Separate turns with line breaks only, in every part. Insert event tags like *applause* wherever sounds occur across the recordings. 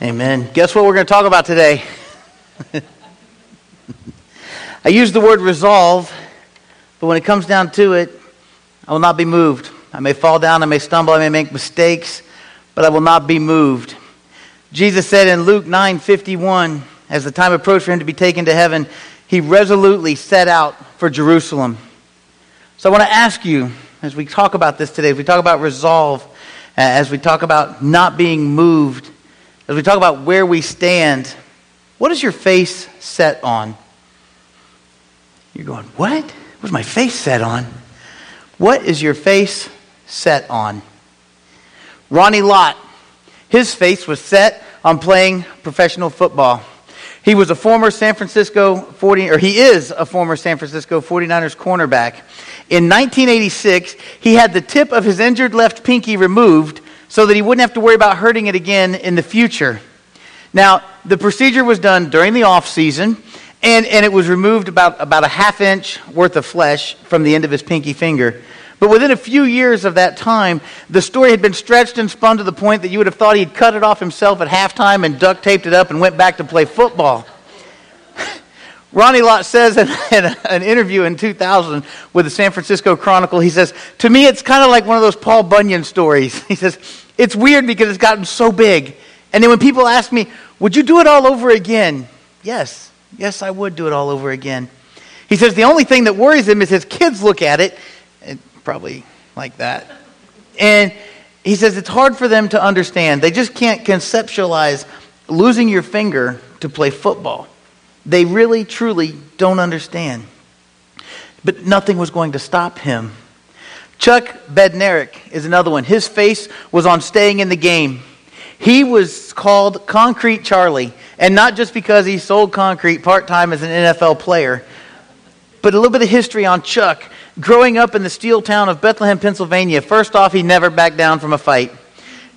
Amen. Guess what we're going to talk about today? *laughs* I use the word resolve, but when it comes down to it, I will not be moved. I may fall down, I may stumble, I may make mistakes, but I will not be moved. Jesus said in Luke 9:51, as the time approached for him to be taken to heaven, he resolutely set out for Jerusalem. So I want to ask you, as we talk about this today, as we talk about resolve, as we talk about not being moved, as we talk about where we stand, what is your face set on? You're going, what? What's my face set on? What is your face set on? Ronnie Lott, his face was set on playing professional football. He was a former San Francisco 40, or he is a former San Francisco 49ers cornerback. In 1986, he had the tip of his injured left pinky removed so that he wouldn't have to worry about hurting it again in the future. Now, the procedure was done during the off season, and, and it was removed about, about a half inch worth of flesh from the end of his pinky finger. But within a few years of that time, the story had been stretched and spun to the point that you would have thought he'd cut it off himself at halftime and duct taped it up and went back to play football. Ronnie Lott says in, *laughs* in, an interview in 2000 with the San Francisco Chronicle, he says, To me, it's kind of like one of those Paul Bunyan stories. *laughs* He says, It's weird because it's gotten so big. And then when people ask me, Would you do it all over again? Yes, yes, I would do it all over again. He says, The only thing that worries him is his kids look at it, and probably like that. And he says, It's hard for them to understand. They just can't conceptualize losing your finger to play football. They really, truly don't understand. But nothing was going to stop him. Chuck Bednarik is another one. His face was on staying in the game. He was called Concrete Charlie, and not just because he sold concrete part time as an NFL player, but a little bit of history on Chuck. Growing up in the steel town of Bethlehem, Pennsylvania, first off, he never backed down from a fight.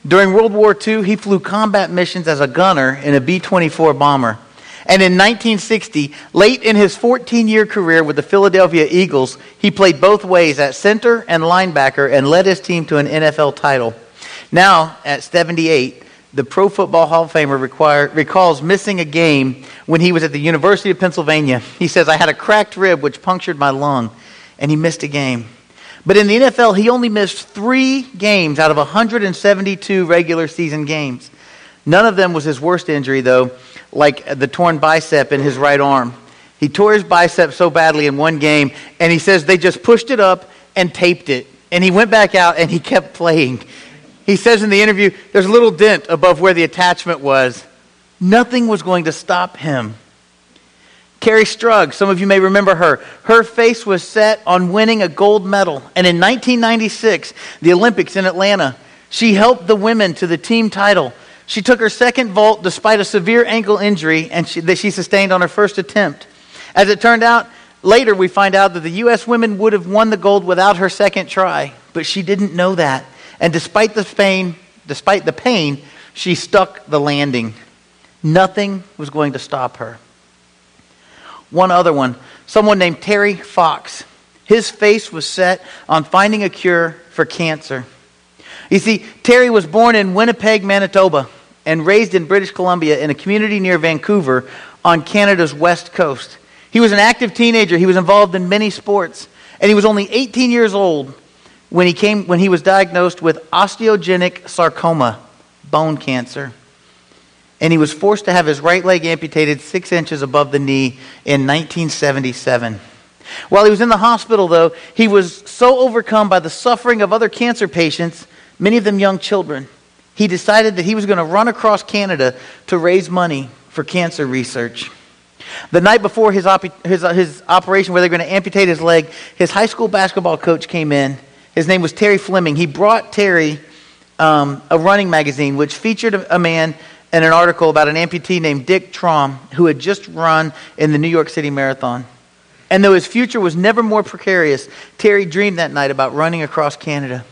During World War II, he flew combat missions as a gunner in a B 24 bomber. And in 1960, late in his 14 year career with the Philadelphia Eagles, he played both ways at center and linebacker and led his team to an NFL title. Now, at 78, the Pro Football Hall of Famer require, recalls missing a game when he was at the University of Pennsylvania. He says, I had a cracked rib which punctured my lung, and he missed a game. But in the NFL, he only missed three games out of 172 regular season games. None of them was his worst injury, though like the torn bicep in his right arm. He tore his bicep so badly in one game, and he says they just pushed it up and taped it. And he went back out and he kept playing. He says in the interview, there's a little dent above where the attachment was. Nothing was going to stop him. Kerri Strug, some of you may remember her. Her face was set on winning a gold medal. And in 1996, the Olympics in Atlanta, she helped the women to the team title. She took her second vault despite a severe ankle injury and she, that she sustained on her first attempt. As it turned out, later we find out that the U.S. women would have won the gold without her second try, but she didn't know that. And despite the pain, despite the pain, she stuck the landing. Nothing was going to stop her. One other one, someone named Terry Fox. His face was set on finding a cure for cancer. You see, Terry was born in Winnipeg, Manitoba and raised in British Columbia in a community near Vancouver on Canada's west coast. He was an active teenager. He was involved in many sports. And he was only 18 years old when he, came, when he was diagnosed with osteogenic sarcoma, bone cancer. And he was forced to have his right leg amputated six inches above the knee in 1977. While he was in the hospital, though, he was so overcome by the suffering of other cancer patients, many of them young children, he decided that he was going to run across Canada to raise money for cancer research. The night before his, op- his, uh, his operation, where they're going to amputate his leg, his high school basketball coach came in. His name was Terry Fleming. He brought Terry um, a running magazine which featured a, a man in an article about an amputee named Dick Traum who had just run in the New York City Marathon. And though his future was never more precarious, Terry dreamed that night about running across Canada.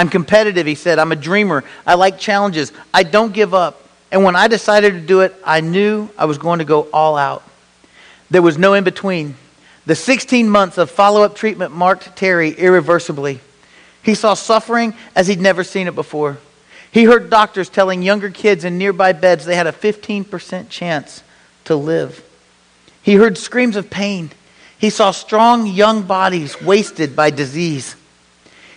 I'm competitive, he said. I'm a dreamer. I like challenges. I don't give up. And when I decided to do it, I knew I was going to go all out. There was no in between. The 16 months of follow up treatment marked Terry irreversibly. He saw suffering as he'd never seen it before. He heard doctors telling younger kids in nearby beds they had a 15% chance to live. He heard screams of pain. He saw strong young bodies wasted by disease.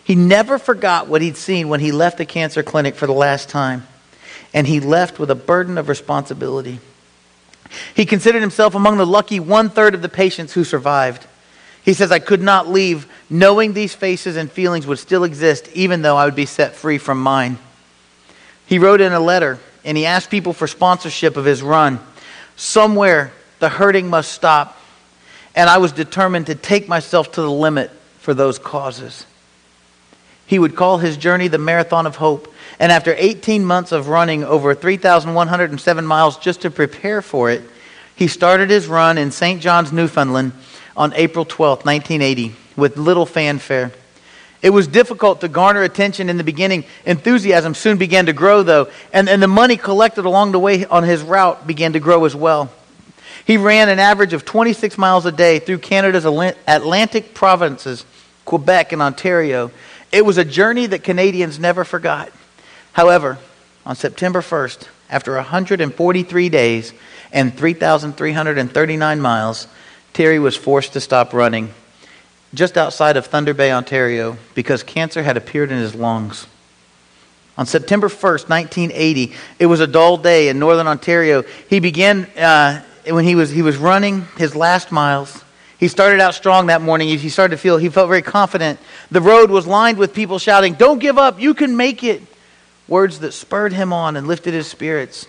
He never forgot what he'd seen when he left the cancer clinic for the last time, and he left with a burden of responsibility. He considered himself among the lucky one third of the patients who survived. He says, I could not leave knowing these faces and feelings would still exist, even though I would be set free from mine. He wrote in a letter and he asked people for sponsorship of his run. Somewhere the hurting must stop, and I was determined to take myself to the limit for those causes. He would call his journey the Marathon of Hope. And after 18 months of running over 3,107 miles just to prepare for it, he started his run in St. John's, Newfoundland on April 12, 1980, with little fanfare. It was difficult to garner attention in the beginning. Enthusiasm soon began to grow, though, and, and the money collected along the way on his route began to grow as well. He ran an average of 26 miles a day through Canada's Atlantic provinces, Quebec and Ontario. It was a journey that Canadians never forgot. However, on September 1st, after 143 days and 3,339 miles, Terry was forced to stop running just outside of Thunder Bay, Ontario, because cancer had appeared in his lungs. On September 1st, 1980, it was a dull day in northern Ontario. He began, uh, when he was, he was running his last miles, he started out strong that morning. He started to feel, he felt very confident. The road was lined with people shouting, Don't give up, you can make it. Words that spurred him on and lifted his spirits.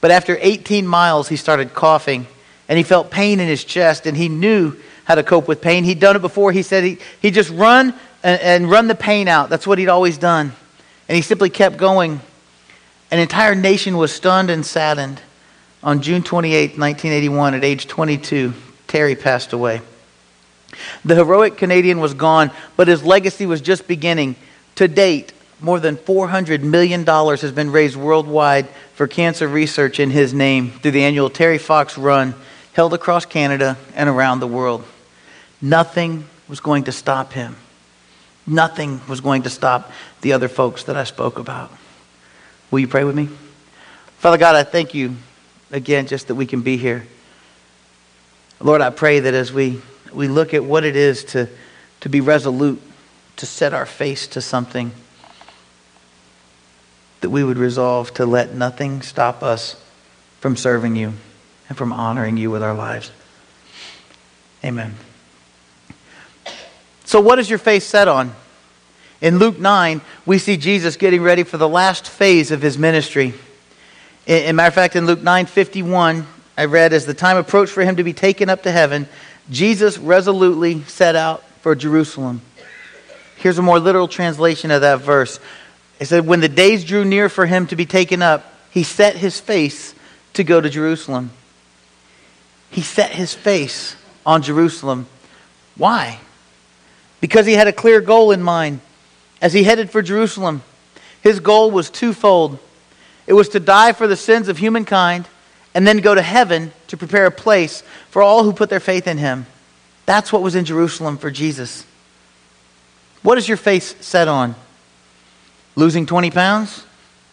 But after 18 miles, he started coughing and he felt pain in his chest, and he knew how to cope with pain. He'd done it before. He said he, he'd just run and, and run the pain out. That's what he'd always done. And he simply kept going. An entire nation was stunned and saddened. On June 28, 1981, at age 22, Terry passed away. The heroic Canadian was gone, but his legacy was just beginning. To date, more than $400 million has been raised worldwide for cancer research in his name through the annual Terry Fox Run held across Canada and around the world. Nothing was going to stop him. Nothing was going to stop the other folks that I spoke about. Will you pray with me? Father God, I thank you again just that we can be here. Lord, I pray that as we, we look at what it is to, to be resolute, to set our face to something, that we would resolve to let nothing stop us from serving you and from honoring you with our lives. Amen. So, what is your face set on? In Luke 9, we see Jesus getting ready for the last phase of his ministry. In, matter of fact, in Luke 9 51, I read, as the time approached for him to be taken up to heaven, Jesus resolutely set out for Jerusalem. Here's a more literal translation of that verse. It said, When the days drew near for him to be taken up, he set his face to go to Jerusalem he set his face on Jerusalem. Why? Because he had a clear goal in mind. As he headed for Jerusalem, his goal was twofold it was to die for the sins of humankind and then go to heaven to prepare a place for all who put their faith in him. That's what was in Jerusalem for Jesus. What is your face set on? Losing 20 pounds?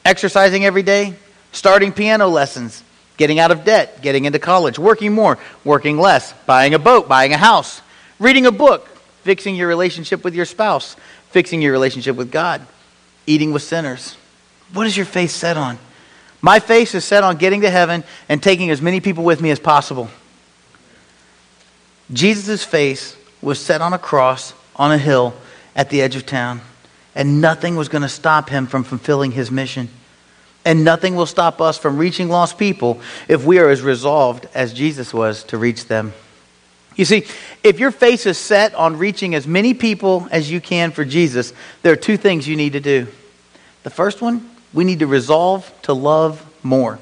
Exercising every day? Starting piano lessons? getting out of debt, getting into college, working more, working less, buying a boat, buying a house, reading a book, fixing your relationship with your spouse, fixing your relationship with God, eating with sinners. What is your face set on? My face is set on getting to heaven and taking as many people with me as possible. Jesus' face was set on a cross on a hill at the edge of town, and nothing was going to stop him from fulfilling his mission. And nothing will stop us from reaching lost people if we are as resolved as Jesus was to reach them. You see, if your face is set on reaching as many people as you can for Jesus, there are two things you need to do. The first one, we need to resolve to love more.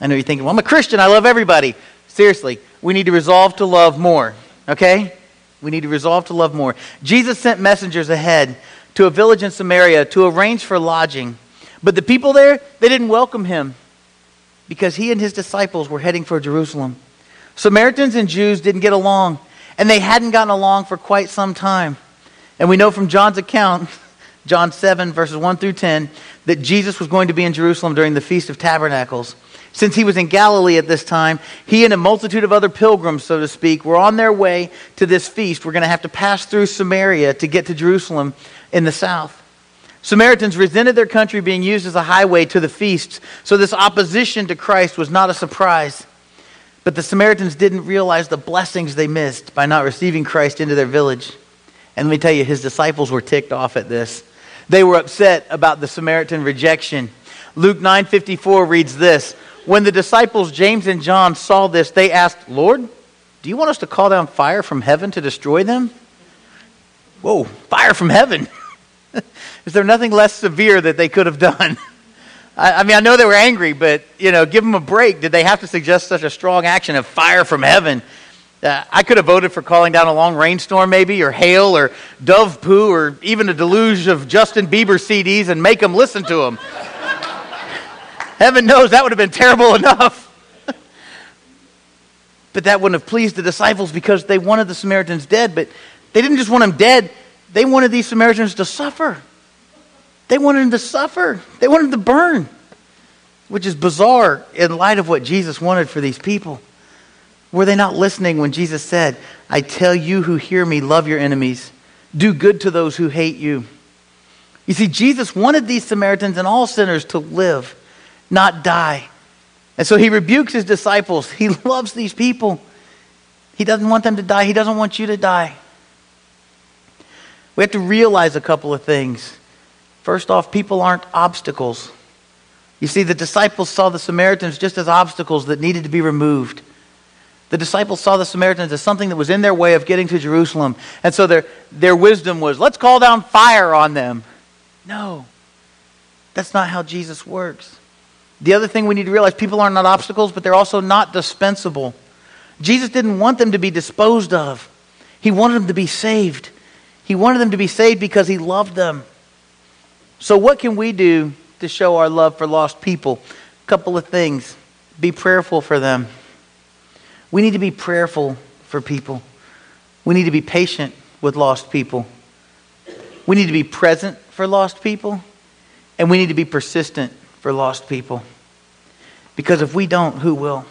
I know you're thinking, well, I'm a Christian, I love everybody. Seriously, we need to resolve to love more, okay? We need to resolve to love more. Jesus sent messengers ahead to a village in Samaria to arrange for lodging. But the people there, they didn't welcome him because he and his disciples were heading for Jerusalem. Samaritans and Jews didn't get along, and they hadn't gotten along for quite some time. And we know from John's account, *laughs* John 7, verses 1 through 10, that Jesus was going to be in Jerusalem during the Feast of Tabernacles. Since he was in Galilee at this time, he and a multitude of other pilgrims, so to speak, were on their way to this feast. We're going to have to pass through Samaria to get to Jerusalem in the south. Samaritans resented their country being used as a highway to the feasts, so this opposition to Christ was not a surprise. But the Samaritans didn't realize the blessings they missed by not receiving Christ into their village. And let me tell you, his disciples were ticked off at this. They were upset about the Samaritan rejection. Luke 9:54 reads this, when the disciples James and John saw this, they asked, "Lord, do you want us to call down fire from heaven to destroy them?" Whoa, fire from heaven. *laughs* Is there nothing less severe that they could have done? *laughs* I, mean, I know they were angry, but, you know, give them a break. Did they have to suggest such a strong action of fire from heaven? Uh, I could have voted for calling down a long rainstorm, maybe, or hail, or dove poo, or even a deluge of Justin Bieber CDs and make them listen to them. *laughs* Heaven knows that would have been terrible *laughs* enough. *laughs* but that wouldn't have pleased the disciples because they wanted the Samaritans dead. But they didn't just want them dead, they wanted these Samaritans to suffer. They wanted them to suffer, they wanted them to burn, which is bizarre in light of what Jesus wanted for these people. Were they not listening when Jesus said, I tell you who hear me, love your enemies, do good to those who hate you? You see, Jesus wanted these Samaritans and all sinners to live, not die. And so he rebukes his disciples. He *laughs* loves these people. He doesn't want them to die. He doesn't want you to die. We have to realize a couple of things. First off, people aren't obstacles. You see, the disciples saw the Samaritans just as obstacles that needed to be removed. The disciples saw the Samaritans as something that was in their way of getting to Jerusalem. And so their, their wisdom was, let's call down fire on them. No, that's not how Jesus works. The other thing we need to realize people are not obstacles, but they're also not dispensable. Jesus didn't want them to be disposed of, He wanted them to be saved. He wanted them to be saved because he loved them. So, what can we do to show our love for lost people? A couple of things. Be prayerful for them. We need to be prayerful for people. We need to be patient with lost people. We need to be present for lost people. And we need to be persistent for lost people. Because if we don't, who will?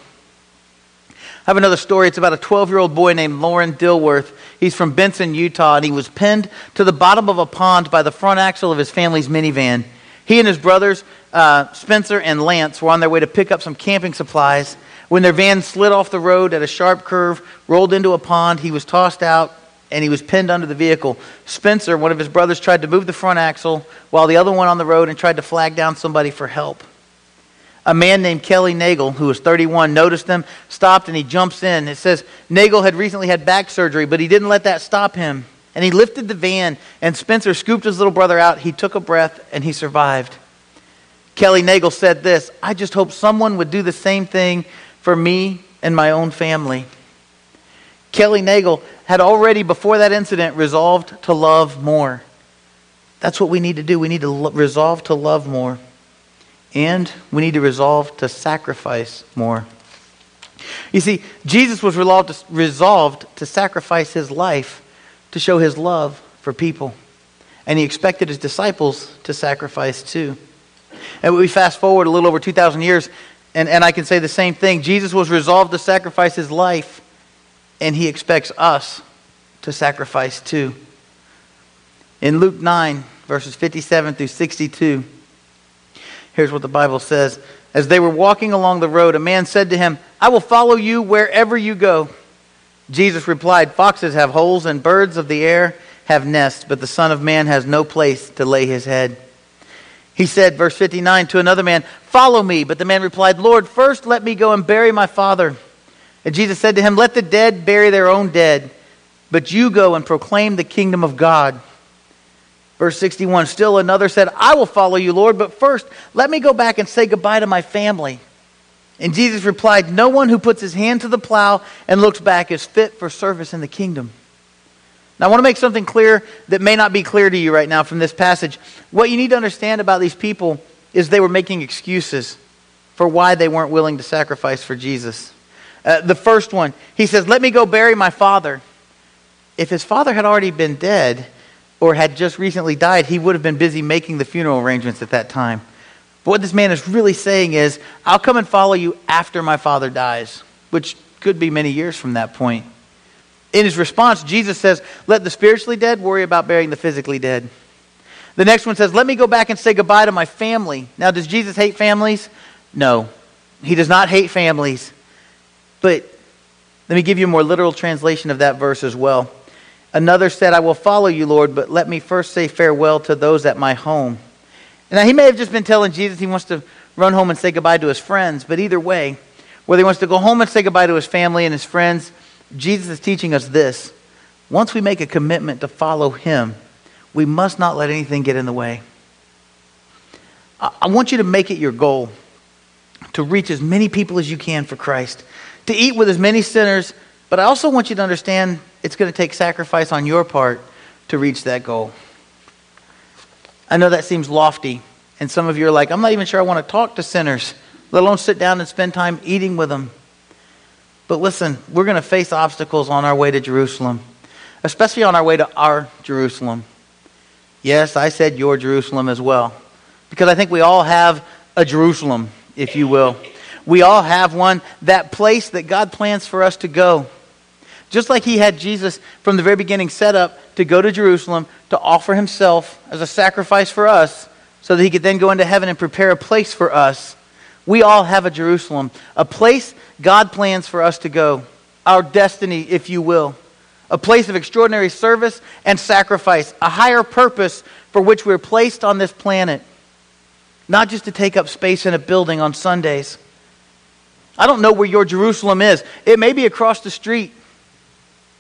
I have another story. It's about a 12 year old boy named Lauren Dilworth. He's from Benson, Utah, and he was pinned to the bottom of a pond by the front axle of his family's minivan. He and his brothers, uh, Spencer and Lance, were on their way to pick up some camping supplies when their van slid off the road at a sharp curve, rolled into a pond. He was tossed out, and he was pinned under the vehicle. Spencer, one of his brothers, tried to move the front axle while the other went on the road and tried to flag down somebody for help a man named Kelly Nagel, who was 31, noticed them, stopped, and he jumps in. It says Nagel had recently had back surgery, but he didn't let that stop him. And he lifted the van, and Spencer scooped his little brother out. He took a breath, and he survived. Kelly Nagel said this I just hope someone would do the same thing for me and my own family. Kelly Nagel had already, before that incident, resolved to love more. That's what we need to do. We need to resolve to love more. And we need to resolve to sacrifice more. You see, Jesus was resolved to sacrifice his life to show his love for people. And he expected his disciples to sacrifice too. And we fast forward a little over 2,000 years, and, and I can say the same thing. Jesus was resolved to sacrifice his life, and he expects us to sacrifice too. In Luke 9, verses 57 through 62, Here's what the Bible says. As they were walking along the road, a man said to him, I will follow you wherever you go. Jesus replied, Foxes have holes and birds of the air have nests, but the Son of Man has no place to lay his head. He said, verse 59, to another man, Follow me. But the man replied, Lord, first let me go and bury my father. And Jesus said to him, Let the dead bury their own dead, but you go and proclaim the kingdom of God. Verse 61 Still another said, I will follow you, Lord, but first let me go back and say goodbye to my family. And Jesus replied, No one who puts his hand to the plow and looks back is fit for service in the kingdom. Now, I want to make something clear that may not be clear to you right now from this passage. What you need to understand about these people is they were making excuses for why they weren't willing to sacrifice for Jesus. Uh, the first one, he says, Let me go bury my father. If his father had already been dead, or had just recently died, he would have been busy making the funeral arrangements at that time. But what this man is really saying is, I'll come and follow you after my father dies, which could be many years from that point. In his response, Jesus says, Let the spiritually dead worry about burying the physically dead. The next one says, Let me go back and say goodbye to my family. Now, does Jesus hate families? No. He does not hate families. But let me give you a more literal translation of that verse as well. Another said, I will follow you, Lord, but let me first say farewell to those at my home. Now, he may have just been telling Jesus he wants to run home and say goodbye to his friends, but either way, whether he wants to go home and say goodbye to his family and his friends, Jesus is teaching us this. Once we make a commitment to follow him, we must not let anything get in the way. I want you to make it your goal to reach as many people as you can for Christ, to eat with as many sinners, but I also want you to understand it's going to take sacrifice on your part to reach that goal. I know that seems lofty, and some of you are like, I'm not even sure I want to talk to sinners, let alone sit down and spend time eating with them. But listen, we're going to face obstacles on our way to Jerusalem, especially on our way to our Jerusalem. Yes, I said your Jerusalem as well, because I think we all have a Jerusalem, if you will. We all have one, that place that God plans for us to go. Just like he had Jesus from the very beginning set up to go to Jerusalem to offer himself as a sacrifice for us so that he could then go into heaven and prepare a place for us. We all have a Jerusalem, a place God plans for us to go, our destiny, if you will, a place of extraordinary service and sacrifice, a higher purpose for which we're placed on this planet, not just to take up space in a building on Sundays. I don't know where your Jerusalem is. It may be across the street.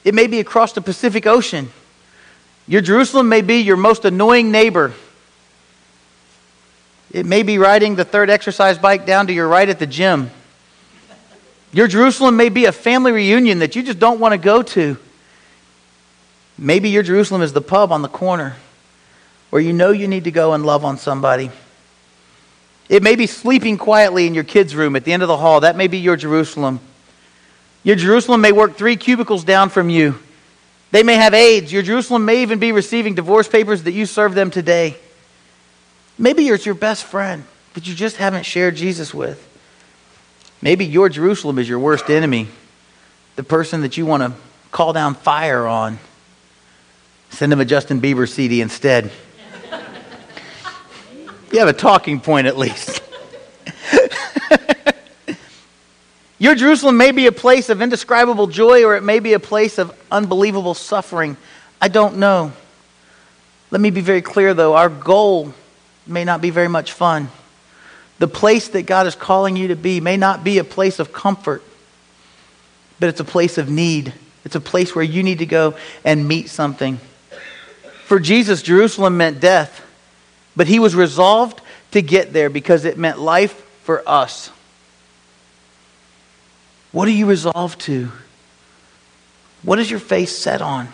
It may be across the Pacific Ocean. Your Jerusalem may be your most annoying neighbor. It may be riding the third exercise bike down to your right at the gym. Your Jerusalem may be a family reunion that you just don't want to go to. Maybe your Jerusalem is the pub on the corner where you know you need to go and love on somebody. It may be sleeping quietly in your kids' room at the end of the hall. That may be your Jerusalem. Your Jerusalem may work three cubicles down from you. They may have AIDS. Your Jerusalem may even be receiving divorce papers that you serve them today. Maybe it's your best friend that you just haven't shared Jesus with. Maybe your Jerusalem is your worst enemy, the person that you want to call down fire on. Send them a Justin Bieber CD instead. you have a talking point at least. *laughs* Your Jerusalem may be a place of indescribable joy or it may be a place of unbelievable suffering. I don't know. Let me be very clear, though. Our goal may not be very much fun. The place that God is calling you to be may not be a place of comfort, but it's a place of need. It's a place where you need to go and meet something. For Jesus, Jerusalem meant death, but he was resolved to get there because it meant life for us. What are you resolved to? What is your face set on?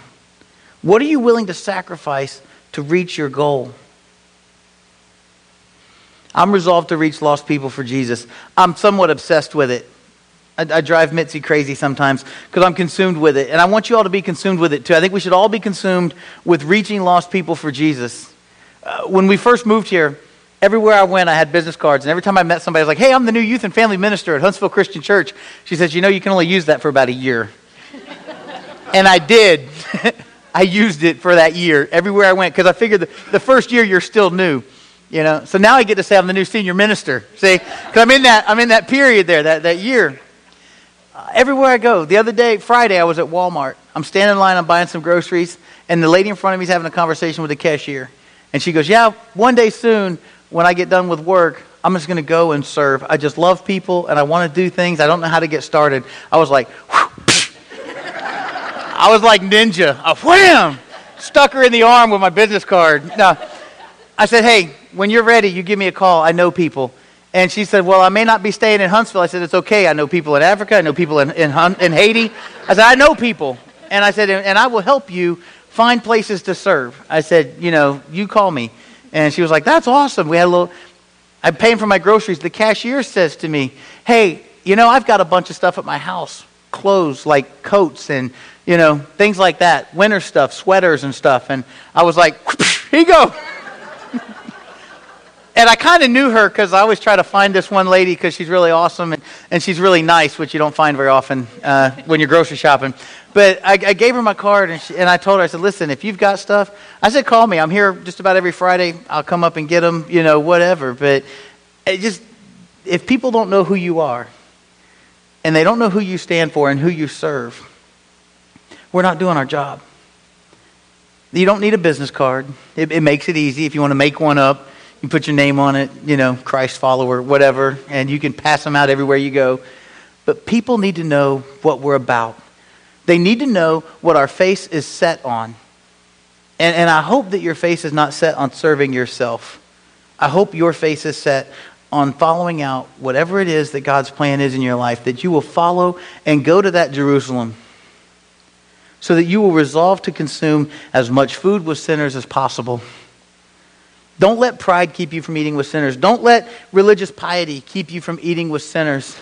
What are you willing to sacrifice to reach your goal? I'm resolved to reach lost people for Jesus. I'm somewhat obsessed with it. I, I drive Mitzi crazy sometimes because I'm consumed with it. And I want you all to be consumed with it too. I think we should all be consumed with reaching lost people for Jesus. Uh, when we first moved here, Everywhere I went, I had business cards. And every time I met somebody, I was like, hey, I'm the new youth and family minister at Huntsville Christian Church. She says, you know, you can only use that for about a year. *laughs* and I did. *laughs* I used it for that year everywhere I went because I figured the, the first year you're still new. You know, so now I get to say I'm the new senior minister. See, because I'm in that I'm in that period there, that that year. Uh, everywhere I go. The other day, Friday, I was at Walmart. I'm standing in line. I'm buying some groceries, and the lady in front of me is having a conversation with the cashier, and she goes, "Yeah, one day soon, when I get done with work, I'm just going to go and serve. I just love people and I want to do things. I don't know how to get started. I was like, I was like ninja. I wham! Stuck her in the arm with my business card. Now, I said, hey, when you're ready, you give me a call. I know people. And she said, well, I may not be staying in Huntsville. I said, it's okay. I know people in Africa. I know people in, in, in Haiti. I said, I know people. And I said, and I will help you find places to serve. I said, you know, you call me. And she was like, That's awesome. We had a little, I'm paying for my groceries. The cashier says to me, Hey, you know, I've got a bunch of stuff at my house clothes like coats and You know, things like that. Winter stuff, sweaters and stuff. And I was like, *laughs* here you go. And I kind of knew her because I always try to find this one lady because she's really awesome and, and she's really nice, which you don't find very often uh, when you're grocery shopping. But I, I gave her my card and, she, and I told her, I said, listen, if you've got stuff, I said, call me. I'm here just about every Friday. I'll come up and get them, you know, whatever. But it just, if people don't know who you are and they don't know who you stand for and who you serve, we're not doing our job. You don't need a business card. It, it makes it easy. If you want to make one up, you put your name on it, you know, Christ follower, whatever, and you can pass them out everywhere you go. But people need to know what we're about. They need to know what our face is set on. And, and I hope that your face is not set on serving yourself. I hope your face is set on following out whatever it is that God's plan is in your life, that you will follow and go to that Jerusalem so that you will resolve to consume as much food with sinners as possible. Don't let pride keep you from eating with sinners. Don't let religious piety keep you from eating with sinners.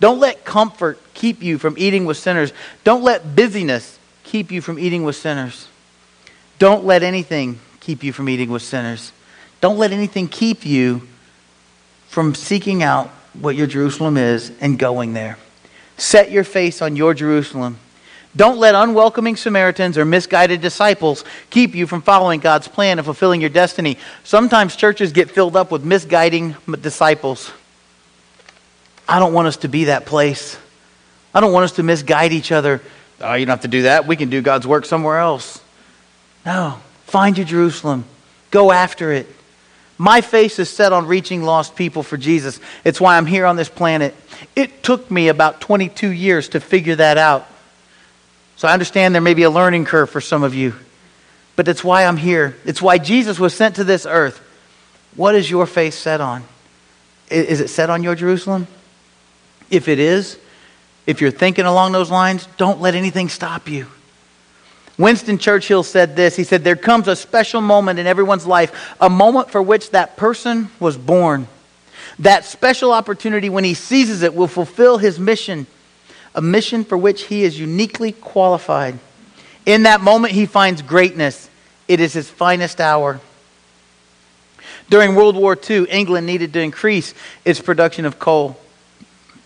Don't let comfort keep you from eating with sinners. Don't let busyness keep you from eating with sinners. Don't let anything keep you from eating with sinners. Don't let anything keep you from seeking out what your Jerusalem is and going there. Set your face on your Jerusalem. Don't let unwelcoming Samaritans or misguided disciples keep you from following God's plan and fulfilling your destiny. Sometimes churches get filled up with misguiding disciples. I don't want us to be that place. I don't want us to misguide each other. Oh, you don't have to do that. We can do God's work somewhere else. No. Find your Jerusalem. Go after it. My face is set on reaching lost people for Jesus. It's why I'm here on this planet. It took me about 22 years to figure that out. So I understand there may be a learning curve for some of you, but it's why I'm here. It's why Jesus was sent to this earth. What is your face set on? Is it set on your Jerusalem? If it is, if you're thinking along those lines, don't let anything stop you. Winston Churchill said this He said, There comes a special moment in everyone's life, a moment for which that person was born. That special opportunity, when he seizes it, will fulfill his mission a mission for which he is uniquely qualified. In that moment, he finds greatness. It is his finest hour. During World War II, England needed to increase its production of coal.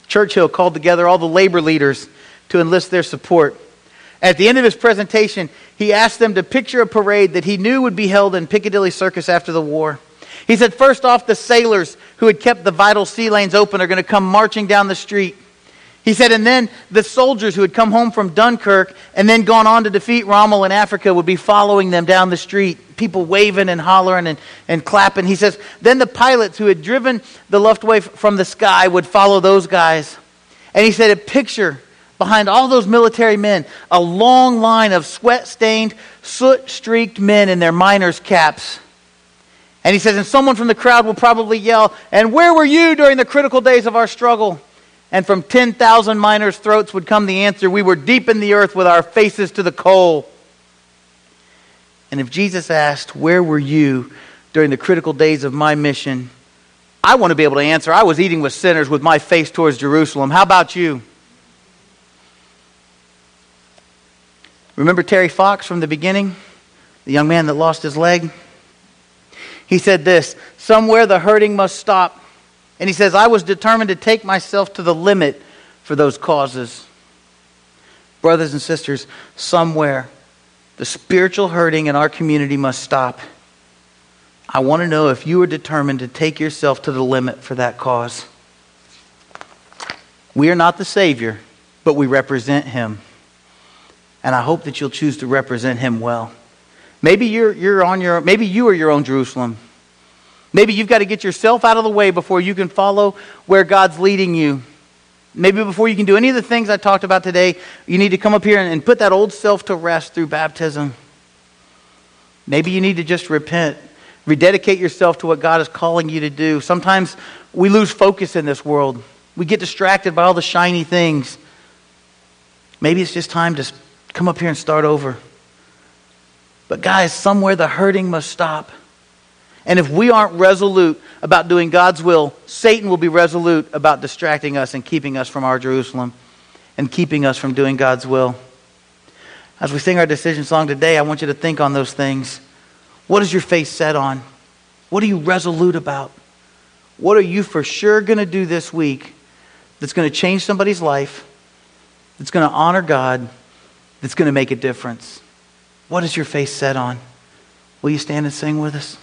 Churchill called together all the labor leaders to enlist their support. At the end of his presentation, he asked them to picture a parade that he knew would be held in Piccadilly Circus after the war. He said, First off, the sailors who had kept the vital sea lanes open are going to come marching down the street. He said, and then the soldiers who had come home from Dunkirk and then gone on to defeat Rommel in Africa would be following them down the street, people waving and hollering and, and clapping. He says, then the pilots who had driven the Luftwaffe from the sky would follow those guys. And he said, a picture behind all those military men, a long line of sweat stained, soot streaked men in their miners' caps. And he says, and someone from the crowd will probably yell, And where were you during the critical days of our struggle? And from 10,000 miners' throats would come the answer We were deep in the earth with our faces to the coal. And if Jesus asked, Where were you during the critical days of my mission? I want to be able to answer, I was eating with sinners with my face towards Jerusalem. How about you? Remember Terry Fox from the beginning? The young man that lost his leg? He said this Somewhere the hurting must stop and he says, I was determined to take myself to the limit for those causes. Brothers and sisters, somewhere the spiritual hurting in our community must stop. I want to know if you are determined to take yourself to the limit for that cause. We are not the Savior, but we represent Him. And I hope that you'll choose to represent Him well. Maybe you're, you're on your, maybe you are your own Jerusalem. Maybe you've got to get yourself out of the way before you can follow where God's leading you. Maybe before you can do any of the things I talked about today, you need to come up here and, and put that old self to rest through baptism. Maybe you need to just repent, rededicate yourself to what God is calling you to do. Sometimes we lose focus in this world, we get distracted by all the shiny things. Maybe it's just time to come up here and start over. But, guys, somewhere the hurting must stop. And if we aren't resolute about doing God's will, Satan will be resolute about distracting us and keeping us from our Jerusalem and keeping us from doing God's will. As we sing our decision song today, I want you to think on those things. What is your face set on? What are you resolute about? What are you for sure going to do this week that's going to change somebody's life, that's going to honor God, that's going to make a difference? What is your face set on? Will you stand and sing with us?